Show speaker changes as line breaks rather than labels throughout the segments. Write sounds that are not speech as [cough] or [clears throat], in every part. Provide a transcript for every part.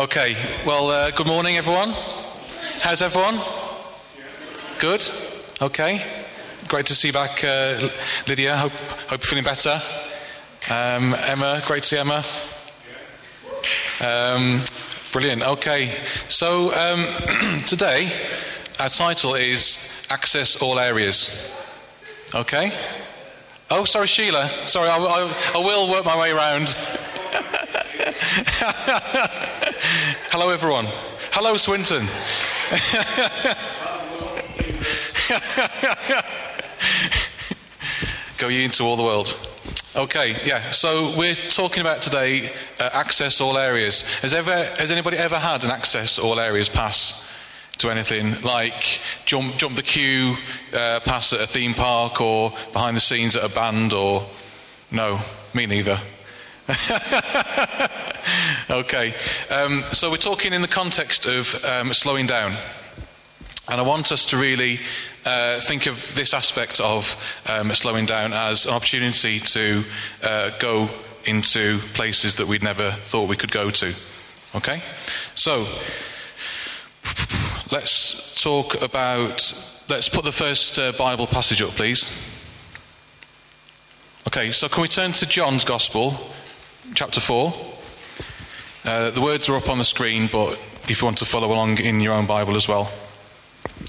Okay, well, uh, good morning, everyone. How's everyone? Good? Okay. Great to see you back, uh, Lydia. Hope, hope you're feeling better. Um, Emma, great to see Emma. Um, brilliant. Okay, so um, [clears throat] today our title is Access All Areas. Okay? Oh, sorry, Sheila. Sorry, I, I, I will work my way around. [laughs] Hello, everyone. Hello, Swinton. Go ye into all the world. Okay, yeah. So we're talking about today uh, access all areas. Has ever has anybody ever had an access all areas pass to anything like jump jump the queue uh, pass at a theme park or behind the scenes at a band or no, me neither. [laughs] okay, um, so we're talking in the context of um, slowing down. And I want us to really uh, think of this aspect of um, slowing down as an opportunity to uh, go into places that we'd never thought we could go to. Okay? So, let's talk about. Let's put the first uh, Bible passage up, please. Okay, so can we turn to John's Gospel, chapter 4. Uh, the words are up on the screen, but if you want to follow along in your own Bible as well.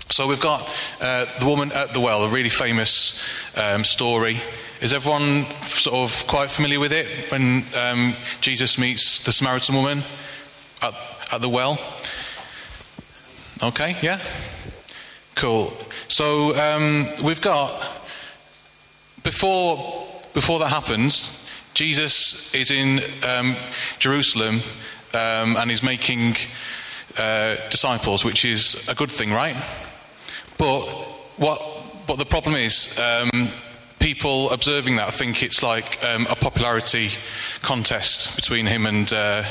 So we've got uh, the woman at the well, a really famous um, story. Is everyone sort of quite familiar with it when um, Jesus meets the Samaritan woman at, at the well? Okay, yeah? Cool. So um, we've got, before, before that happens, Jesus is in um, Jerusalem um, and is making uh, disciples, which is a good thing, right? But what? The problem is, um, people observing that think it's like um, a popularity contest between him and uh,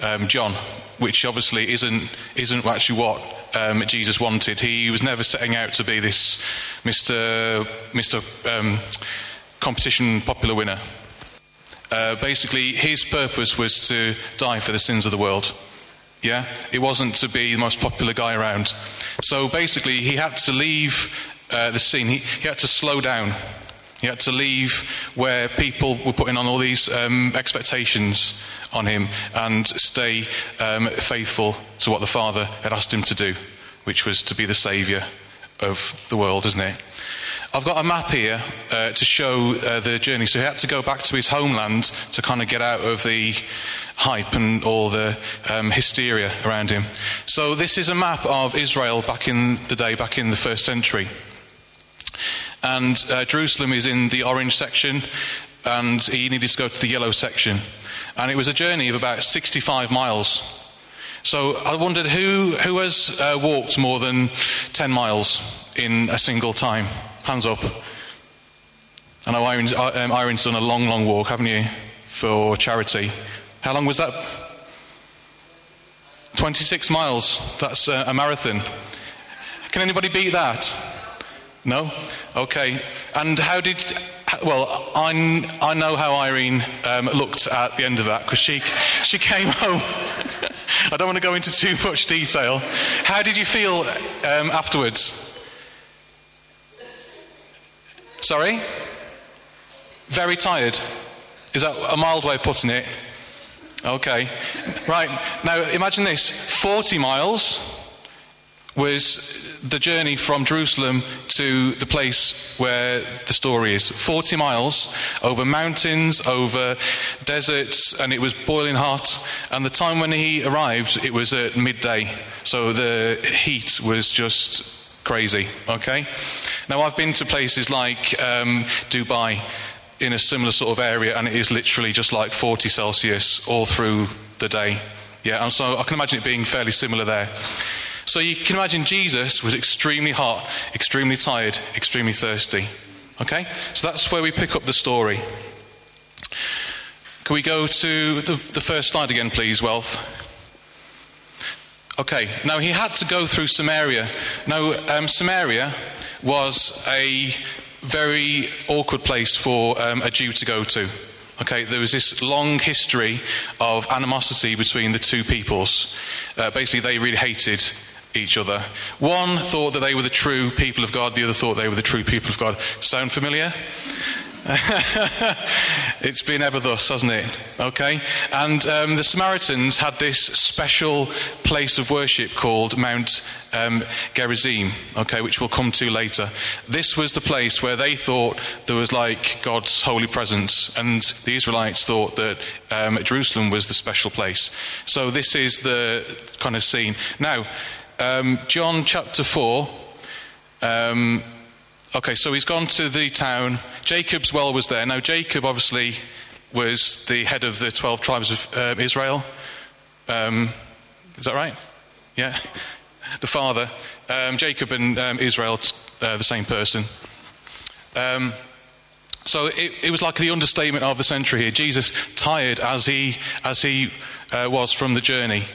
um, John, which obviously isn't isn't actually what um, Jesus wanted. He was never setting out to be this Mr. Mr. Um, competition popular winner. Uh, basically, his purpose was to die for the sins of the world. Yeah? It wasn't to be the most popular guy around. So basically, he had to leave uh, the scene, he, he, had to slow down. He had to leave where people were putting on all these um, expectations on him and stay um, faithful to what the Father had asked him to do, which was to be the Saviour of the world, isn't it? I've got a map here uh, to show uh, the journey. So he had to go back to his homeland to kind of get out of the hype and all the um, hysteria around him. So this is a map of Israel back in the day, back in the first century. And uh, Jerusalem is in the orange section, and he needed to go to the yellow section. And it was a journey of about 65 miles. So I wondered who, who has uh, walked more than 10 miles in a single time? Hands up. I know Irene's, um, Irene's done a long, long walk, haven't you, for charity? How long was that? 26 miles. That's uh, a marathon. Can anybody beat that? No? Okay. And how did. Well, I, I know how Irene um, looked at the end of that because she, she came [laughs] home. I don't want to go into too much detail. How did you feel um, afterwards? Sorry? Very tired. Is that a mild way of putting it? Okay. Right. Now imagine this 40 miles was the journey from Jerusalem to the place where the story is. 40 miles over mountains, over deserts, and it was boiling hot. And the time when he arrived, it was at midday. So the heat was just crazy, okay? Now, I've been to places like um, Dubai in a similar sort of area, and it is literally just like 40 Celsius all through the day. Yeah, and so I can imagine it being fairly similar there. So you can imagine Jesus was extremely hot, extremely tired, extremely thirsty. Okay? So that's where we pick up the story. Can we go to the, the first slide again, please, Wealth? Okay, now he had to go through Samaria. Now, um, Samaria was a very awkward place for um, a Jew to go to. Okay, there was this long history of animosity between the two peoples. Uh, basically, they really hated each other. One thought that they were the true people of God, the other thought they were the true people of God. Sound familiar? [laughs] it's been ever thus, hasn't it? Okay? And um, the Samaritans had this special place of worship called Mount um, Gerizim, okay, which we'll come to later. This was the place where they thought there was like God's holy presence, and the Israelites thought that um, Jerusalem was the special place. So this is the kind of scene. Now, um, John chapter 4. Okay, so he's gone to the town. Jacob's well was there. Now, Jacob obviously was the head of the 12 tribes of uh, Israel. Um, is that right? Yeah. The father. Um, Jacob and um, Israel, uh, the same person. Um, so it, it, was like the understatement of the century here. Jesus, tired as he, as he uh, was from the journey,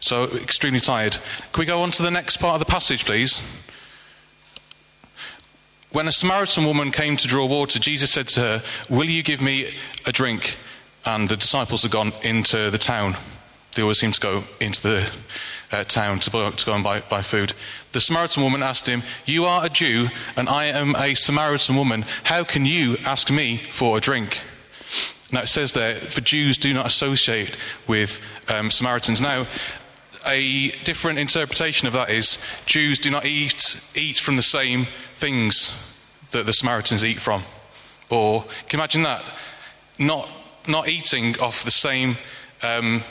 so, extremely tired. Can we go on to the next part of the passage, please? When a Samaritan woman came to draw water, Jesus said to her, Will you give me a drink? And the disciples had gone into the town. They always seem to go into the uh, town to, to, go and buy, buy food. The Samaritan woman asked him, You are a Jew, and I am a Samaritan woman. How can you ask me for a drink? Now it says there, for Jews do not associate with um, Samaritans. Now, a different interpretation of that is Jews do not eat, eat from the same things that the Samaritans eat from. Or can you imagine that? Not, not eating off the same um,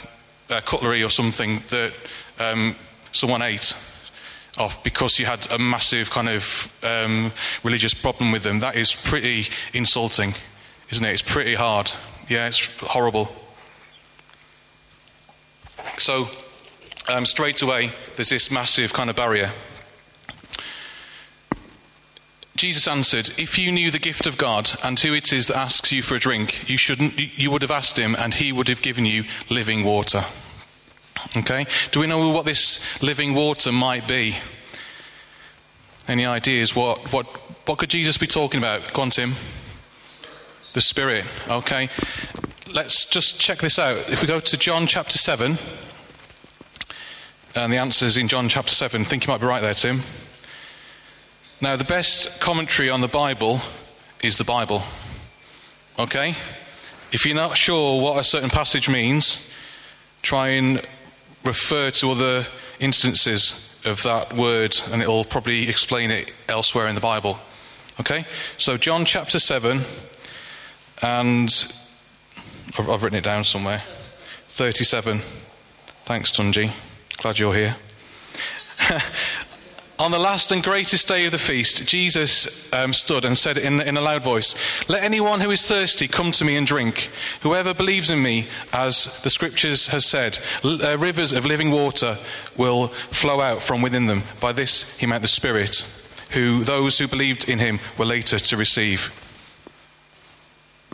uh, cutlery or something that um, someone ate off because you had a massive kind of um, religious problem with them. That is pretty insulting, isn't it? It's pretty hard. Yeah, it's horrible. So, um, straight away, there's this massive kind of barrier. Jesus answered, If you knew the gift of God and who it is that asks you for a drink, you, shouldn't, you would have asked him and he would have given you living water. Okay? Do we know what this living water might be? Any ideas? What, what, what could Jesus be talking about? Tim. The Spirit. Okay? Let's just check this out. If we go to John chapter 7. And the answer is in John chapter 7. I think you might be right there, Tim. Now, the best commentary on the Bible is the Bible. Okay? If you're not sure what a certain passage means, try and refer to other instances of that word, and it'll probably explain it elsewhere in the Bible. Okay? So, John chapter 7, and I've, written it down somewhere 37. Thanks, Tunji. Glad you're here. [laughs] On the last and greatest day of the feast, Jesus um, stood and said in, in, a loud voice, Let anyone who is thirsty come to me and drink. Whoever believes in me, as the scriptures has said, uh, rivers of living water will flow out from within them. By this he meant the Spirit, who those who believed in him were later to receive.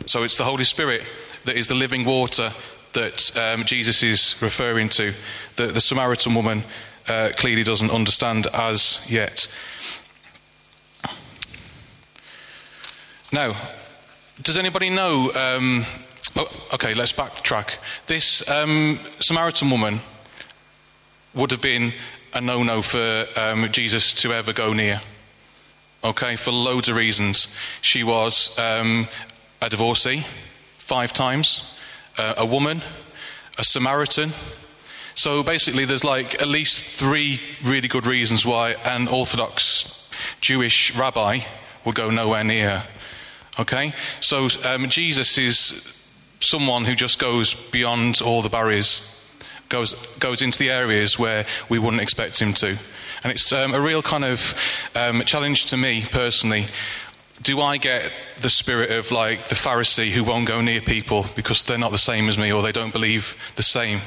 So it's the Holy Spirit that is the living water that um, Jesus is referring to, that the Samaritan woman uh, clearly doesn't understand as yet. Now, does anybody know? Um, oh, okay, let's backtrack. This um, Samaritan woman would have been a no no for um, Jesus to ever go near. Okay, for loads of reasons. She was um, a divorcee five times a woman, a Samaritan. So basically, there's like at least three really good reasons why an Orthodox Jewish rabbi would go nowhere near. Okay? So um, Jesus is someone who just goes beyond all the barriers, goes, goes into the areas where we wouldn't expect him to. And it's um, a real kind of um, challenge to me personally do I get the spirit of like the Pharisee who won't go near people because they're not the same as me or they don't believe the same?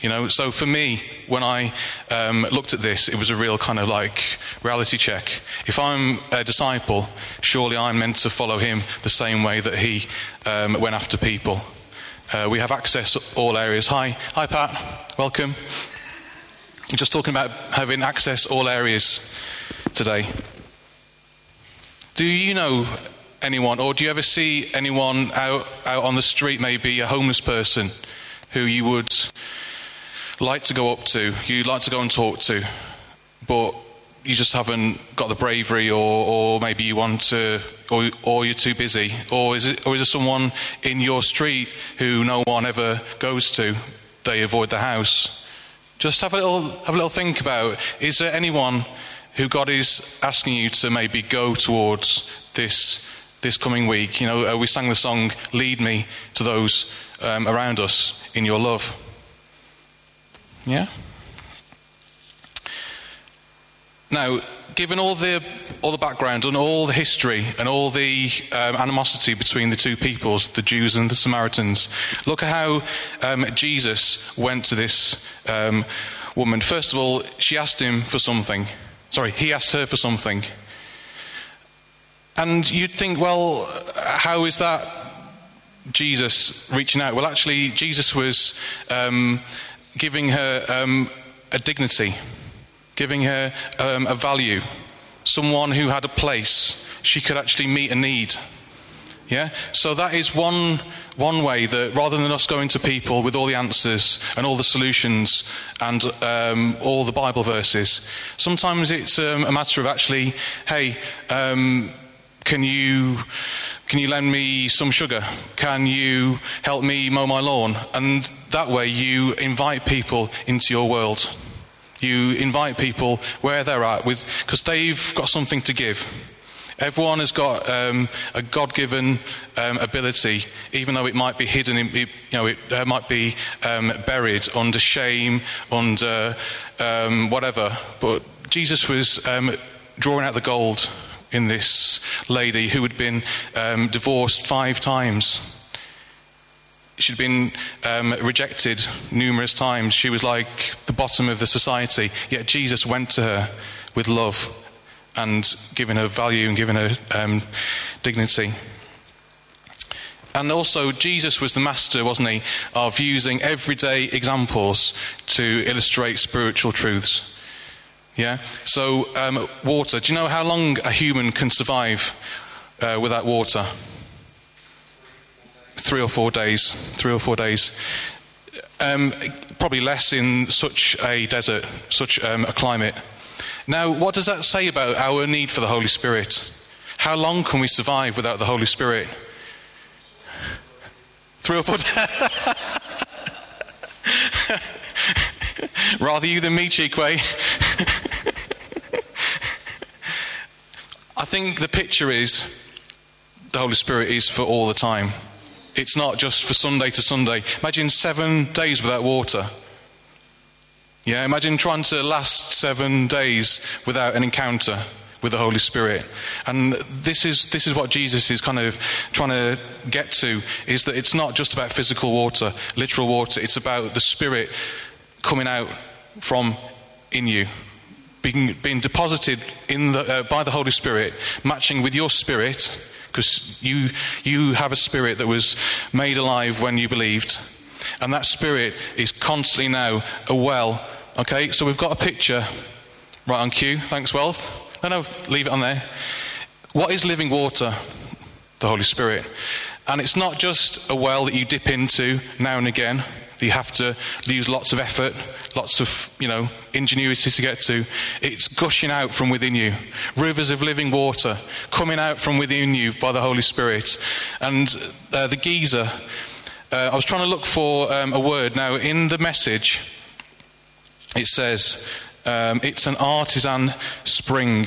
You know, so for me, when I um, looked at this, it was a real kind of like reality check. If I'm a disciple, surely I'm meant to follow him the same way that he um, went after people. Uh, we have access to all areas. Hi, hi, Pat. Welcome. I'm just talking about having access all areas today. Do you know anyone, or do you ever see anyone out, out on the street, maybe a homeless person, who you would like to go up to, you'd like to go and talk to, but you just haven't got the bravery, or, or maybe you want to, or, or you're too busy, or is it, or is there someone in your street who no one ever goes to? They avoid the house. Just have a little, have a little think about: is there anyone who God is asking you to maybe go towards this this coming week? You know, uh, we sang the song "Lead Me" to those um, around us in your love. Yeah. Now, given all the all the background and all the history and all the um, animosity between the two peoples, the Jews and the Samaritans, look at how um, Jesus went to this um, woman. First of all, she asked him for something. Sorry, he asked her for something. And you'd think, well, how is that Jesus reaching out? Well, actually, Jesus was um, giving her um, a dignity giving her um, a value, someone who had a place. She could actually meet a need. Yeah? So that is one, one way that rather than us going to people with all the answers and all the solutions and um, all the Bible verses, sometimes it's um, a matter of actually, hey, um, can you can you lend me some sugar? Can you help me mow my lawn? And that way you invite people into your world. You invite people where they're at with because they've got something to give. Everyone has got um, a God-given um, ability, even though it might be hidden, in, you know, it uh, might be um, buried under shame, under um, whatever. But Jesus was um, drawing out the gold in this lady who had been um, divorced five times. She'd been rejected numerous times. She was like the bottom of the society. Yet Jesus went to her with love and giving her value and giving her um, dignity. And also, Jesus was the master, wasn't he, of using everyday examples to illustrate spiritual truths. Yeah? So, um, water. Do you know how long a human can survive uh, without water? three or four days. Three or four days. Um, probably less in such a desert, such um, a climate. Now, what does that say about our need for the Holy Spirit? How long can we survive without the Holy Spirit? Three or four days. [laughs] Rather you than me, Chikwe. [laughs] I think the picture is the Holy Spirit is for all the time. It's not just for Sunday to Sunday. Imagine seven days without water. Yeah, imagine trying to last seven days without an encounter with the Holy Spirit. And this is, this is what Jesus is kind of trying to get to is that it's not just about physical water, literal water, it's about the Spirit coming out from in you. Being, being deposited in the, uh, by the Holy Spirit, matching with your spirit, because you, you have a spirit that was made alive when you believed. And that spirit is constantly now a well. Okay, so we've got a picture right on cue. Thanks, Wealth. No, no, leave it on there. What is living water? The Holy Spirit. And it's not just a well that you dip into now and again. You have to use lots of effort, lots of, you know, ingenuity to get to. It's gushing out from within you. Rivers of living water coming out from within you by the Holy Spirit. And uh, the geyser, uh, I was trying to look for um, a word. Now, in the message, it says um, it's an artisan spring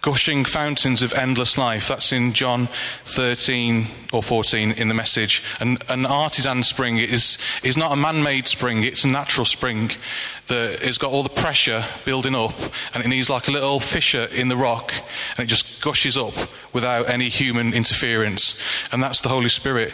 gushing fountains of endless life. That's in John 13 or 14 in the message. And an artisan spring is, is not a man made spring, it's a natural spring that has got all the pressure building up and it needs like a little fissure in the rock and it just gushes up without any human interference. And that's the Holy Spirit.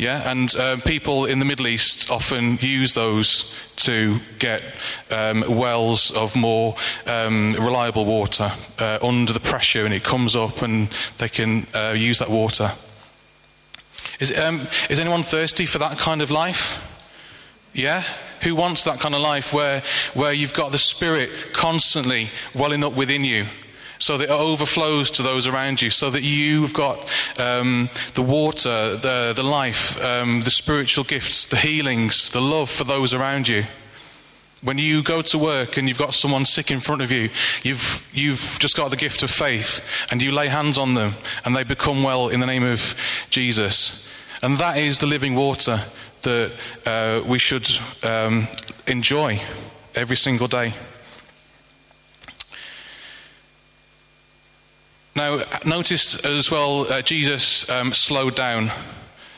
Yeah, and um, people in the Middle East often use those to get um, wells of more um, reliable water uh, under the pressure, and it comes up, and they can uh, use that water. Is, um, is anyone thirsty for that kind of life? Yeah? Who wants that kind of life where, where you've got the Spirit constantly welling up within you? So that it overflows to those around you, so that you've got um, the water, the, the life, um, the spiritual gifts, the healings, the love for those around you. When you go to work and you've got someone sick in front of you, you've, you've just got the gift of faith and you lay hands on them and they become well in the name of Jesus. And that is the living water that uh, we should um, enjoy every single day. Now, notice as well, uh, Jesus um, slowed down.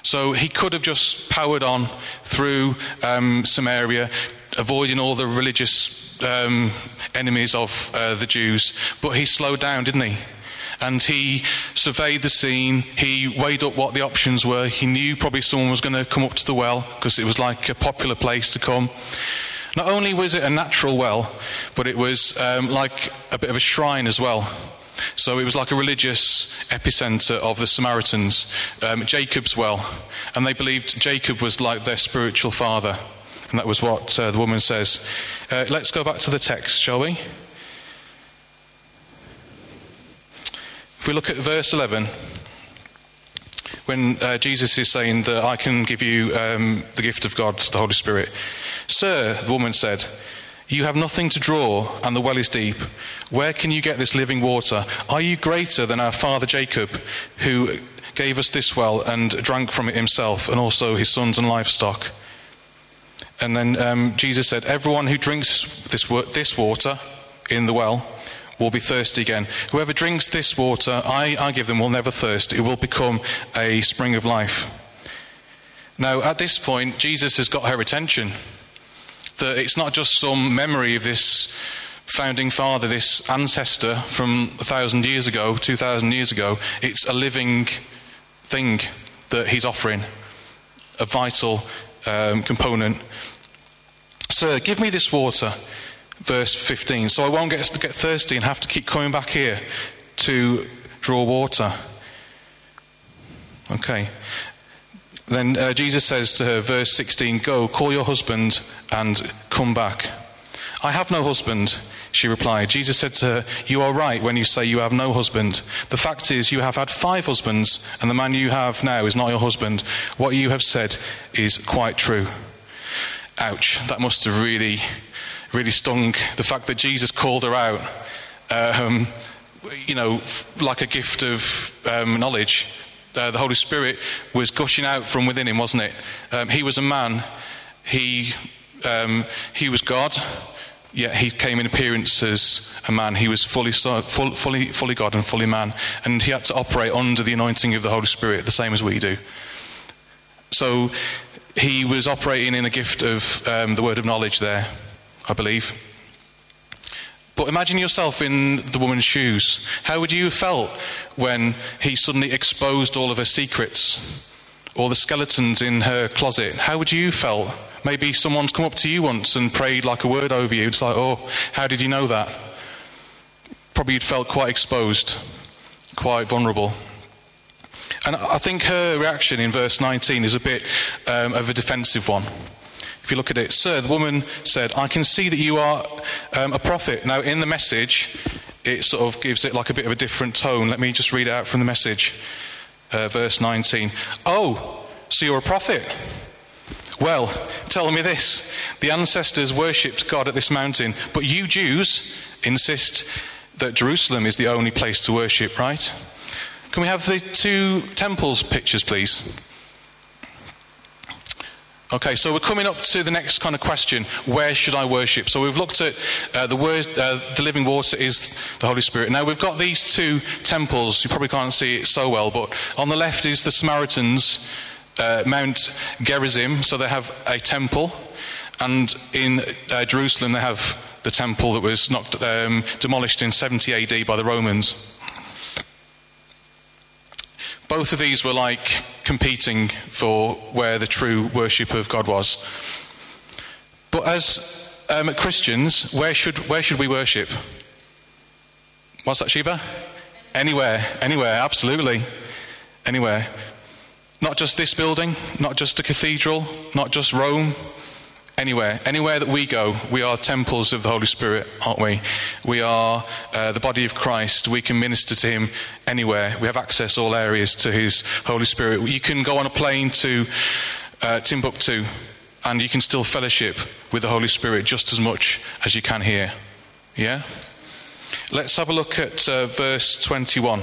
So he could have just powered on through um, Samaria, avoiding all the religious um, enemies of uh, the Jews, but he slowed down, didn't he? And he surveyed the scene. He weighed up what the options were. He knew probably someone was going to come up to the well because it was like a popular place to come. Not only was it a natural well, but it was um, like a bit of a shrine as well. So it was like a religious epicenter of the Samaritans, um, Jacob's well. And they believed Jacob was like their spiritual father. And that was what uh, the woman says. Uh, let's go back to the text, shall we? If we look at verse 11, when uh, Jesus is saying that I can give you um, the gift of God, the Holy Spirit. Sir, the woman said, you have nothing to draw, and the well is deep. Where can you get this living water? Are you greater than our father Jacob, who gave us this well and drank from it himself, and also his sons and livestock? And then um, Jesus said, Everyone who drinks this, this water in the well will be thirsty again. Whoever drinks this water I, I give them will never thirst. It will become a spring of life. Now, at this point, Jesus has got her attention that it's not just some memory of this founding father, this ancestor from a thousand years ago, two thousand years ago. It's a living thing that he's offering, a vital um, component. Sir, give me this water, verse 15, so I won't get, get thirsty and have to keep coming back here to draw water. Okay. Then uh, Jesus says to her, verse 16, Go, call your husband and come back. I have no husband, she replied. Jesus said to her, You are right when you say you have no husband. The fact is, you have had five husbands, and the man you have now is not your husband. What you have said is quite true. Ouch, that must have really, really stung. The fact that Jesus called her out, um, you know, like a gift of um, knowledge uh, the Holy Spirit was gushing out from within him, wasn't it? Um, he was a man. He, um, he was God, yet he came in appearance as a man. He was fully, full, fully, fully God and fully man. And he had to operate under the anointing of the Holy Spirit, the same as we do. So he was operating in a gift of um, the word of knowledge there, I believe. But imagine yourself in the woman's shoes. How would you have felt when he suddenly exposed all of her secrets, or the skeletons in her closet? How would you have felt? Maybe someone's come up to you once and prayed like a word over you. It's like, oh, how did you know that? Probably you'd felt quite exposed, quite vulnerable. And I think her reaction in verse 19 is a bit um, of a defensive one. If you look at it, Sir, the woman said, I can see that you are um, a prophet. Now, in the message, it sort of gives it like a bit of a different tone. Let me just read it out from the message, uh, verse 19. Oh, so you're a prophet? Well, tell me this the ancestors worshipped God at this mountain, but you Jews insist that Jerusalem is the only place to worship, right? Can we have the two temples pictures, please? Okay, so we're coming up to the next kind of question where should I worship? So we've looked at uh, the word, uh, the living water is the Holy Spirit. Now we've got these two temples. You probably can't see it so well, but on the left is the Samaritans, uh, Mount Gerizim. So they have a temple, and in uh, Jerusalem they have the temple that was knocked, um, demolished in 70 AD by the Romans both of these were like competing for where the true worship of God was. But as um, Christians, where should, where should we worship? What's that, Sheba? Anywhere, anywhere, absolutely. Anywhere. Not just this building, not just a cathedral, not just Rome. Anywhere, anywhere that we go, we are temples of the Holy Spirit, aren't we? We are uh, the body of Christ. We can minister to Him anywhere. We have access all areas to His Holy Spirit. You can go on a plane to uh, Timbuktu, and you can still fellowship with the Holy Spirit just as much as you can here. Yeah. Let's have a look at uh, verse 21.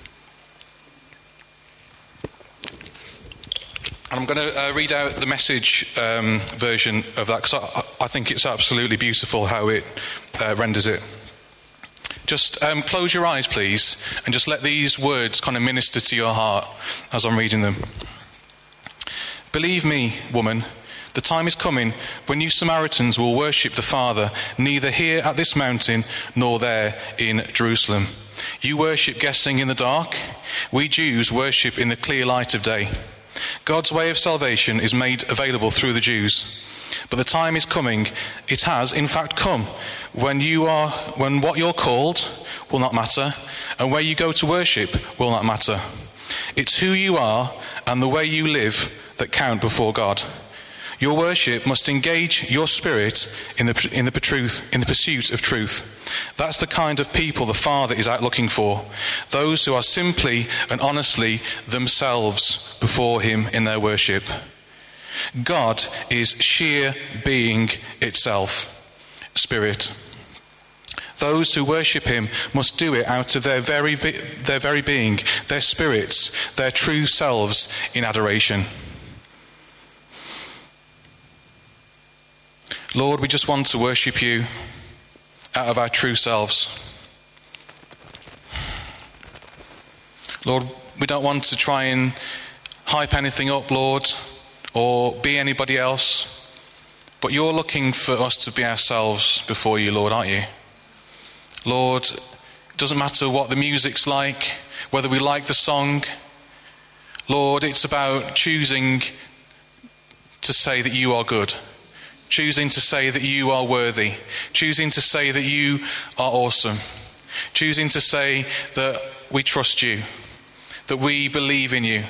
And I'm going to uh, read out the message um, version of that because I, I, think it's absolutely beautiful how it uh, renders it. Just um, close your eyes, please, and just let these words kind of minister to your heart as I'm reading them. Believe me, woman, the time is coming when you Samaritans will worship the Father neither here at this mountain nor there in Jerusalem. You worship guessing in the dark, we Jews worship in the clear light of day. God's way of salvation is made available through the Jews. But the time is coming, it has in fact come, when you are when what you're called will not matter, and where you go to worship will not matter. It's who you are and the way you live that count before God. Your worship must engage your spirit in the, in the, truth, in the pursuit of truth. That's the kind of people the Father is out looking for. Those who are simply and honestly themselves before Him in their worship. God is sheer being itself, spirit. Those who worship him must do it out of their very, their very being, their spirits, their true selves in adoration. Lord, we just want to worship you out of our true selves. Lord, we don't want to try and hype anything up, Lord, or be anybody else. But you're looking for us to be ourselves before you, Lord, aren't you? Lord, it doesn't matter what the music's like, whether we like the song. Lord, it's about choosing to say that you are good choosing to say that you are worthy, choosing to say that you are awesome, choosing to say that we trust you, that we believe in you.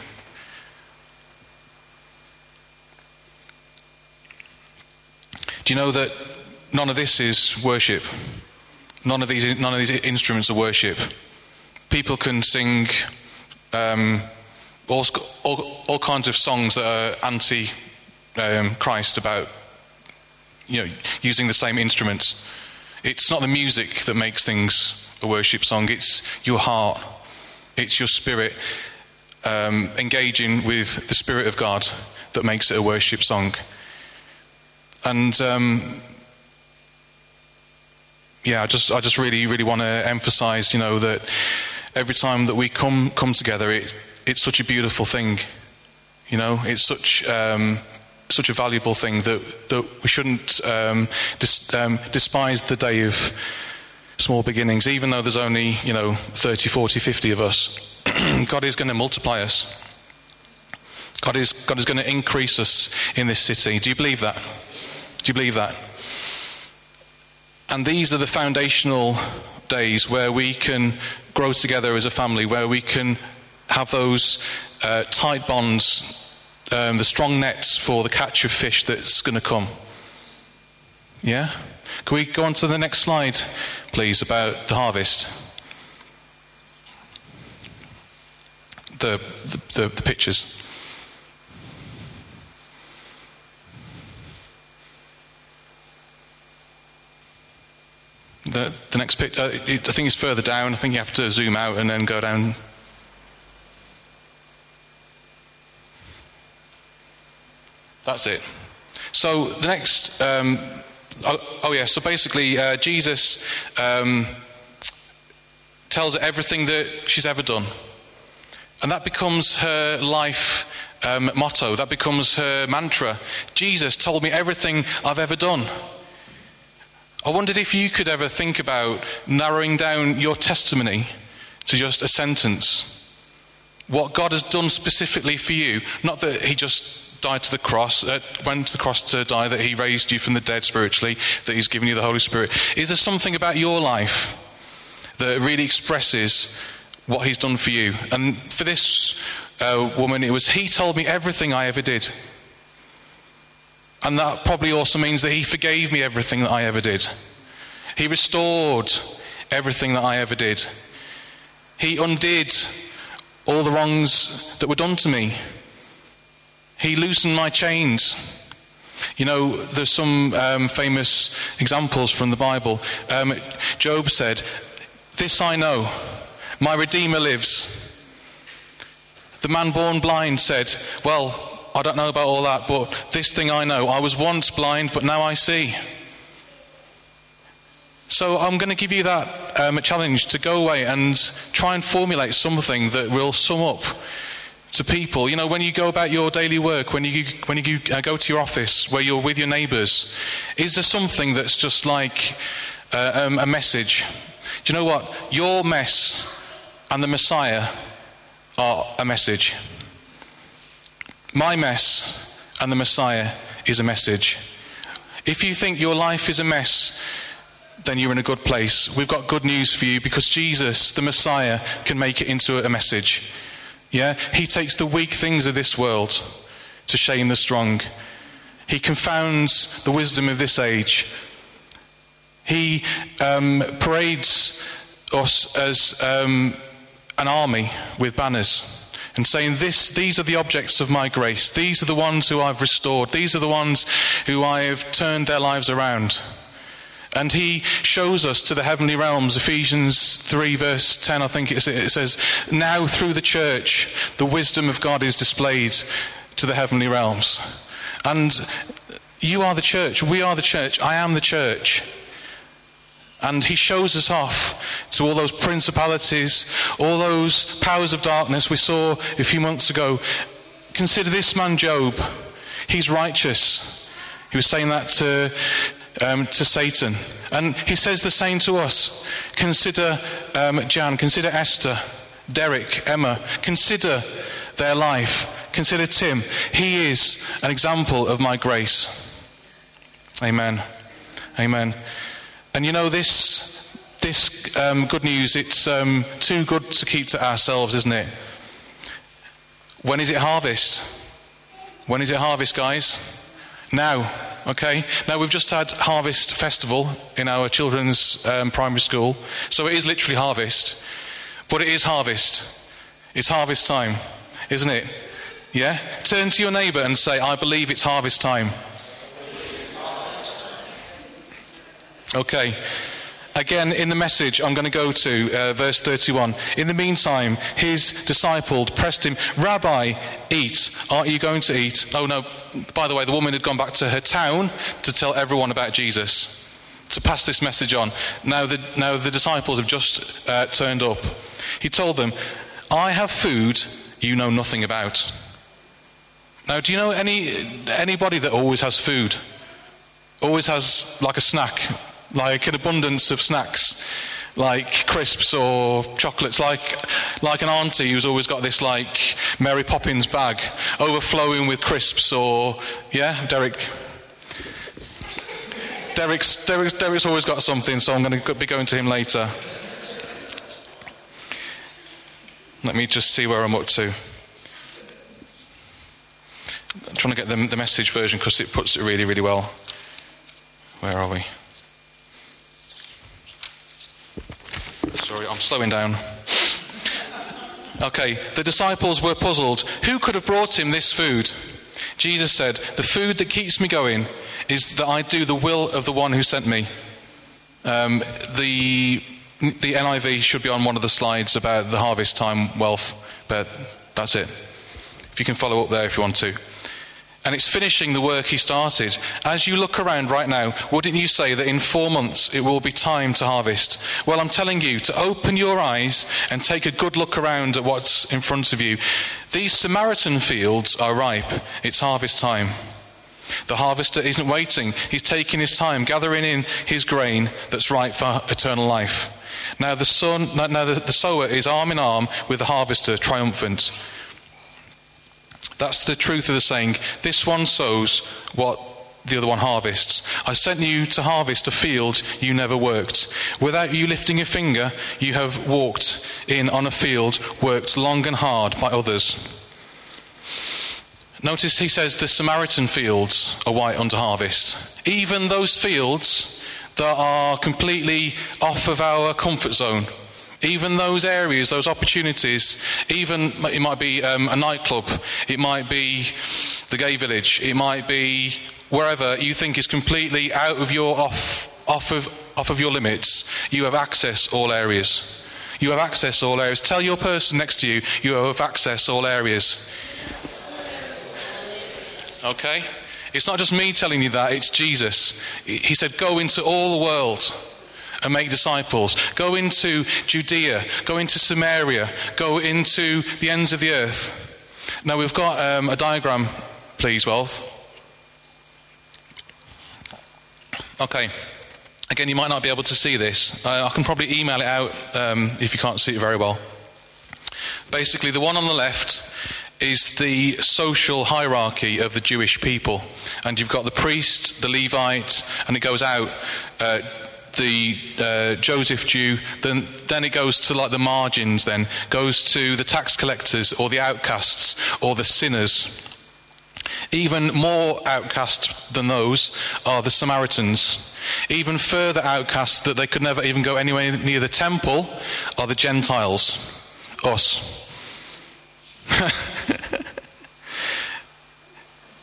Do you know that none of this is worship? None of these, none of these instruments are worship. People can sing um, all, all, all, kinds of songs that are anti um, Christ about you know, using the same instruments. It's not the music that makes things a worship song, it's your heart, it's your spirit um, engaging with the Spirit of God that makes it a worship song. And um, yeah, I just, I just really, really want to emphasize, you know, that every time that we come, come together, it, it's such a beautiful thing. You know, it's such um, such a valuable thing that, that we shouldn't um, dis, um, despise the day of small beginnings, even though there's only, you know, 30, 40, 50 of us. [clears throat] God is going to multiply us. God is, God is going to increase us in this city. Do you believe that? Do you believe that? And these are the foundational days where we can grow together as a family, where we can have those uh, tight bonds um, the strong nets for the catch of fish that's going to come. Yeah? Can we go on to the next slide, please, about the harvest? The, the, the, the pictures. The, the next picture, uh, I think it's further down. I think you have to zoom out and then go down That's it. So the next, um, oh, oh, yeah. So basically, uh, Jesus um, tells her everything that she's ever done, and that becomes her life um, motto, that becomes her mantra. Jesus told me everything I've ever done. I wondered if you could ever think about narrowing down your testimony to just a sentence. What God has done specifically for you, not that He just died to the cross, uh, went to the cross to die, that He raised you from the dead spiritually, that He's given you the Holy Spirit. Is there something about your life that really expresses what He's done for you? And for this uh, woman, it was He told me everything I ever did. And that probably also means that He forgave me everything that I ever did. He restored everything that I ever did. He undid all the wrongs that were done to me. He loosened my chains. You know, there's some um, famous examples from the Bible. Um, Job said, This I know, my Redeemer lives. The man born blind said, Well, I don't know about all that, but this thing I know. I was once blind, but now I see. So I'm going to give you that um, challenge to go away and try and formulate something that will sum up to people. You know, when you go about your daily work, when you when you uh, go to your office, where you're with your neighbours, is there something that's just like uh, um, a message? Do you know what? Your mess and the Messiah are a message. My mess and the Messiah is a message. If you think your life is a mess, then you're in a good place. We've got good news for you because Jesus, the Messiah, can make it into a message. Yeah? He takes the weak things of this world to shame the strong. He confounds the wisdom of this age. He um, parades us as um, an army with banners and saying, this, These are the objects of my grace. These are the ones who I've restored. These are the ones who I have turned their lives around. And he shows us to the heavenly realms. Ephesians 3, verse 10, I think it says, Now through the church, the wisdom of God is displayed to the heavenly realms. And you are the church. We are the church. I am the church. And he shows us off to all those principalities, all those powers of darkness we saw a few months ago. Consider this man, Job. He's righteous. He was saying that to, um, to Satan. And he says the same to us. Consider um, Jan, consider Esther, Derek, Emma. Consider their life. Consider Tim. He is an example of my grace. Amen. Amen. And you know, this, this um, good news, it's um, too good to keep to ourselves, isn't it? When is it harvest? When is it harvest, guys? Now, okay? Now, we've just had Harvest Festival in our children's um, primary school, so it is literally harvest. But it is harvest. It's harvest time, isn't it? Yeah? Turn to your neighbour and say, I believe it's harvest time. Okay. Again, in the message, I'm going to go to uh, verse 31. In the meantime, his disciple pressed him, Rabbi, eat. Aren't you going to eat? Oh, no. By the way, the woman had gone back to her town to tell everyone about Jesus, to pass this message on. Now, the, now the disciples have just uh, turned up. He told them, I have food you know nothing about. Now, do you know any, anybody that always has food? Always has like a snack like an abundance of snacks, like crisps or chocolates, like, like an auntie who's always got this like Mary Poppins bag overflowing with crisps or, yeah, Derek? Derek's, Derek's, Derek's always got something, so I'm going to be going to him later. Let me just see where I'm up to. I'm trying to get the, the message version because it puts it really, really well. Where are we? Sorry, I'm slowing down. Okay, the disciples were puzzled. Who could have brought him this food? Jesus said, The food that keeps me going is that I do the will of the one who sent me. Um, the, the NIV should be on one of the slides about the harvest time wealth, but that's it. If you can follow up there if you want to. And it's finishing the work he started. As you look around right now, wouldn't you say that in four months it will be time to harvest? Well, I'm telling you to open your eyes and take a good look around at what's in front of you. These Samaritan fields are ripe, it's harvest time. The harvester isn't waiting, he's taking his time, gathering in his grain that's ripe for eternal life. Now the, son, now the, the sower is arm in arm with the harvester, triumphant. That's the truth of the saying. This one sows what the other one harvests. I sent you to harvest a field you never worked. Without you lifting a finger, you have walked in on a field worked long and hard by others. Notice he says the Samaritan fields are white under harvest. Even those fields that are completely off of our comfort zone, even those areas, those opportunities, even it might be um, a nightclub, it might be the gay village, it might be wherever you think is completely out of your off, off of off of your limits. You have access all areas. You have access all areas. Tell your person next to you you have access all areas. Okay? It's not just me telling you that, it's Jesus. He said, Go into all the world and make disciples. Go into Judea, go into Samaria, go into the ends of the earth. Now we've got um, a diagram, please, Wealth. Okay. Again, you might not be able to see this. Uh, I can probably email it out um, if you can't see it very well. Basically, the one on the left is the social hierarchy of the Jewish people. And you've got the priest, the Levite, and it goes out. Uh, the uh, Joseph Jew, then, then it goes to like the margins, then goes to the tax collectors or the outcasts or the sinners. Even more outcast than those are the Samaritans. Even further outcasts that they could never even go anywhere near the temple are the Gentiles, us. [laughs]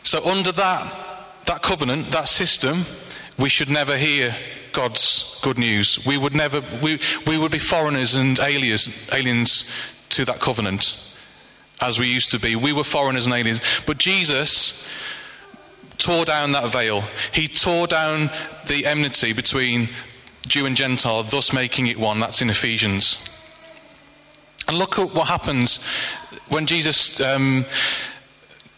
so under that that covenant, that system, we should never hear God's good news. We would never, we, we would be foreigners and aliens, aliens to that covenant as we used to be. We were foreigners and aliens. But Jesus tore down that veil. He tore down the enmity between Jew and Gentile, thus making it one. That's in Ephesians. And look at what happens when Jesus um,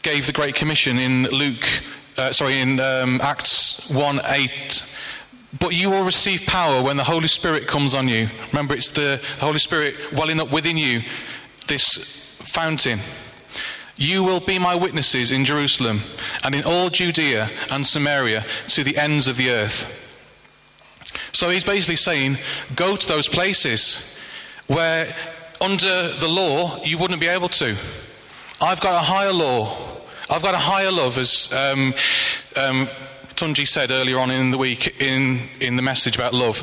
gave the Great Commission in Luke, uh, sorry, in um, Acts 1 8. But you will receive power when the Holy Spirit comes on you. Remember, it's the, Holy Spirit welling up within you, this fountain. You will be my witnesses in Jerusalem and in all Judea and Samaria to the ends of the earth. So he's basically saying, go to those places where under the law you wouldn't be able to. I've got a higher law. I've got a higher love, as um, um, Tunji said earlier on in the week in, in the message about love.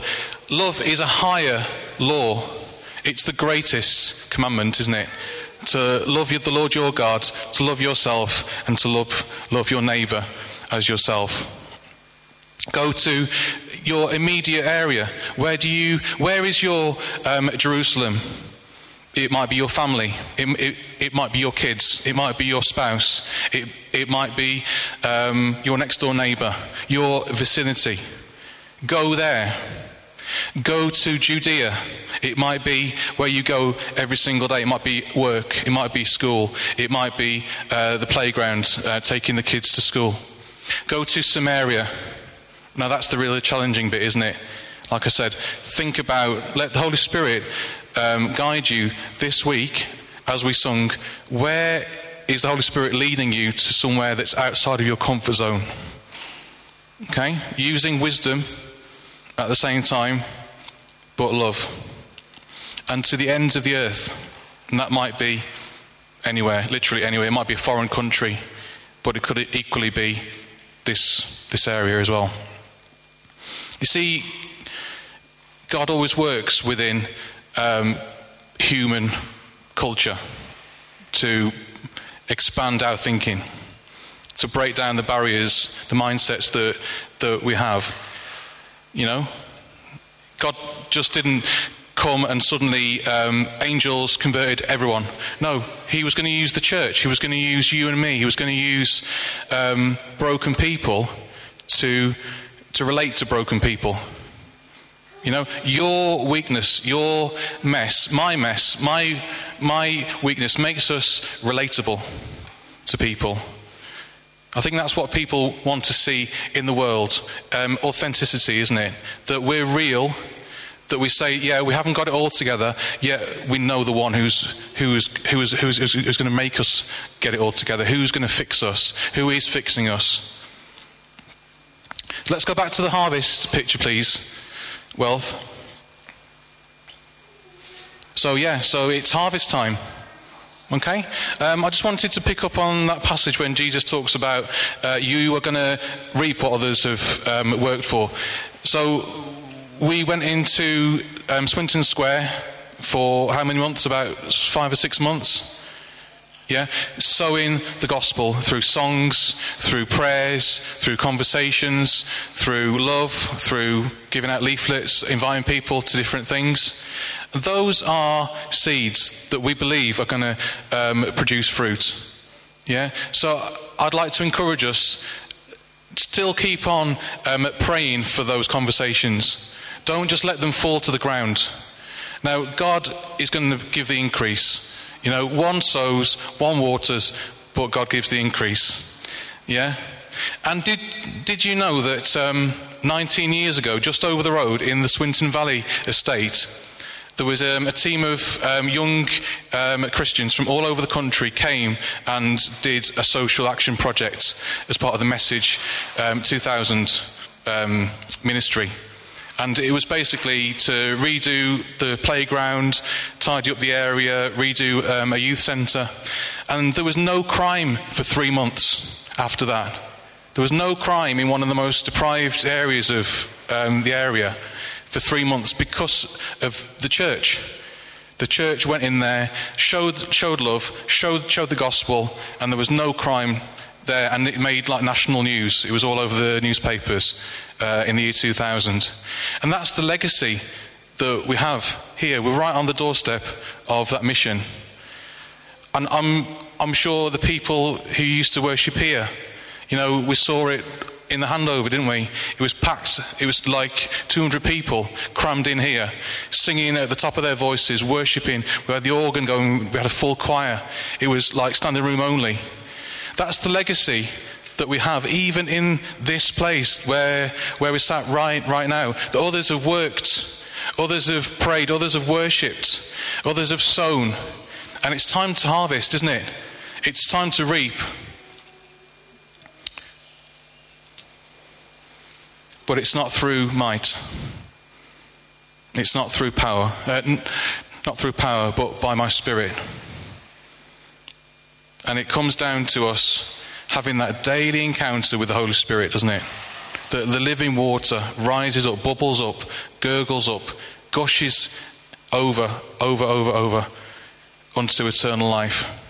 Love is a higher law. It's the greatest commandment, isn't it? To love the Lord your God, to love yourself, and to love, love your neighbour as yourself. Go to your immediate area. Where do you? Where is your um, Jerusalem? It might be your family. It, it, it, might be your kids. It might be your spouse. It, it might be um, your next door neighbour, your vicinity. Go there. Go to Judea. It might be where you go every single day. It might be work. It might be school. It might be uh, the playground, uh, taking the kids to school. Go to Samaria. Now, that's the really challenging bit, isn't it? Like I said, think about, let the Holy Spirit um, guide you this week as we sung, where is the Holy Spirit leading you to somewhere that's outside of your comfort zone? Okay? Using wisdom at the same time, but love. And to the ends of the earth. And that might be anywhere, literally anywhere. It might be a foreign country, but it could equally be this, this area as well. You see, God always works within um, human culture to expand our thinking, to break down the barriers, the mindsets that, that we have. You know, God just didn't come and suddenly um, angels converted everyone. No, he was going to use the church. He was going to use you and me. He was going to use um, broken people to, to relate to broken people. You know, your weakness, your mess, my mess, my, my weakness makes us relatable to people. I think that's what people want to see in the world um, authenticity, isn't it? That we're real, that we say, yeah, we haven't got it all together, yet we know the one who's, who's, who's, who's, who's, who's going to make us get it all together, who's going to fix us, who is fixing us. Let's go back to the harvest picture, please. Wealth. So, yeah, so it's harvest time. Okay? Um, I just wanted to pick up on that passage when Jesus talks about uh, you are going to reap what others have um, worked for. So we went into um, Swinton Square for how many months? About five or six months. Yeah? Sowing the gospel through songs, through prayers, through conversations, through love, through giving out leaflets, inviting people to different things. Those are seeds that we believe are going to um, produce fruit. Yeah? So I'd like to encourage us still keep on um, praying for those conversations. Don't just let them fall to the ground. Now, God is going to give the increase. You know, one sows, one waters, but God gives the increase. Yeah? And did, did you know that um, 19 years ago, just over the road in the Swinton Valley estate, there was um, a team of um, young um, Christians from all over the country came and did a social action project as part of the Message um, 2000 um, ministry. And it was basically to redo the playground, tidy up the area, redo um, a youth centre. And there was no crime for three months after that. There was no crime in one of the most deprived areas of the area for three months because of the church. The church went in there, showed, showed love, showed, showed the gospel, and there was no crime there, and it made like national news. It was all over the newspapers uh, in the year 2000. And that's the legacy that we have here. We're right on the doorstep of that mission. And I'm, I'm sure the people who used to worship here, you know, we saw it in the handover, didn't we? It was packed. It was like 200 people crammed in here, singing at the top of their voices, worshipping. We had the organ going, we had a full choir. It was like standing room only. That's the legacy that we have, even in this place where, where we sat right, right now. That others have worked, others have prayed, others have worshipped, others have sown. And it's time to harvest, isn't it? It's time to reap. But it's not through might. It's not through power. Uh, n- not through power, but by my spirit. And it comes down to us having that daily encounter with the Holy Spirit, doesn't it? That the living water rises up, bubbles up, gurgles up, gushes over, over, over, over unto eternal life.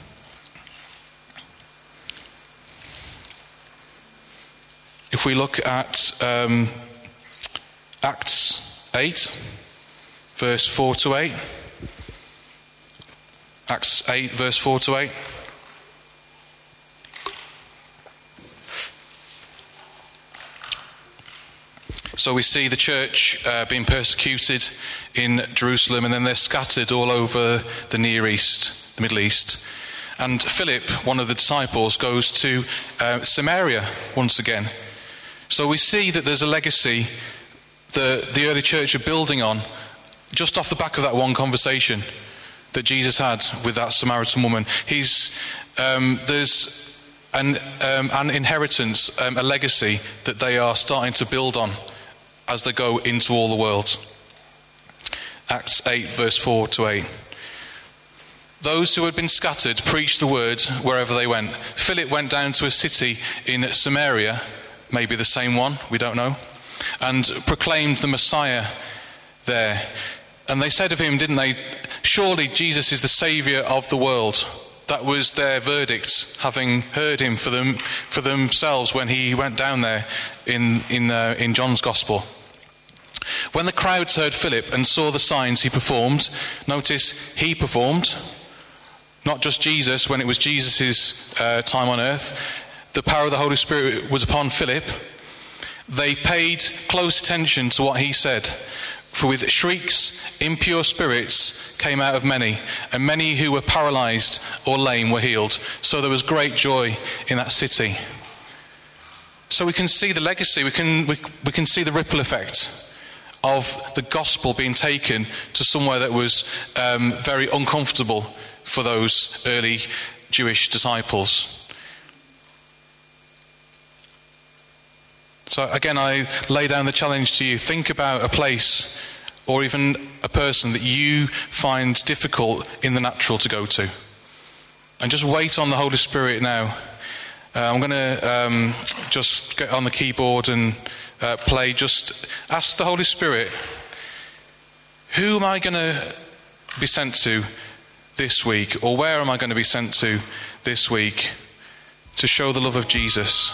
If we look at um, Acts 8, verse 4 to 8. Acts 8, verse 4 to 8. So we see the church uh, being persecuted in Jerusalem, and then they're scattered all over the Near East, the Middle East. And Philip, one of the disciples, goes to uh, Samaria once again. So we see that there's a legacy that the early church are building on just off the back of that one conversation that Jesus had with that Samaritan woman. He's, um, there's an, um, an inheritance, um, a legacy that they are starting to build on as they go into all the world. Acts 8, verse 4 to 8. Those who had been scattered preached the word wherever they went. Philip went down to a city in Samaria maybe the same one, we don't know, and proclaimed the Messiah there. And they said of him, didn't they, surely Jesus is the Saviour of the world. That was their verdict, having heard him for, them, for themselves when he went down there in, in, uh, in John's Gospel. When the crowds heard Philip and saw the signs he performed, notice he performed, not just Jesus when it was Jesus' uh, time on earth, the power of the Holy Spirit was upon Philip. They paid close attention to what he said. For with shrieks, impure spirits came out of many, and many who were paralyzed or lame were healed. So there was great joy in that city. So we can see the legacy, we can, we, we can see the ripple effect of the gospel being taken to somewhere that was um, very uncomfortable for those early Jewish disciples. So, again, I lay down the challenge to you think about a place or even a person that you find difficult in the natural to go to. And just wait on the Holy Spirit now. Uh, I'm going to um, just get on the keyboard and uh, play. Just ask the Holy Spirit, who am I going to be sent to this week? Or where am I going to be sent to this week to show the love of Jesus?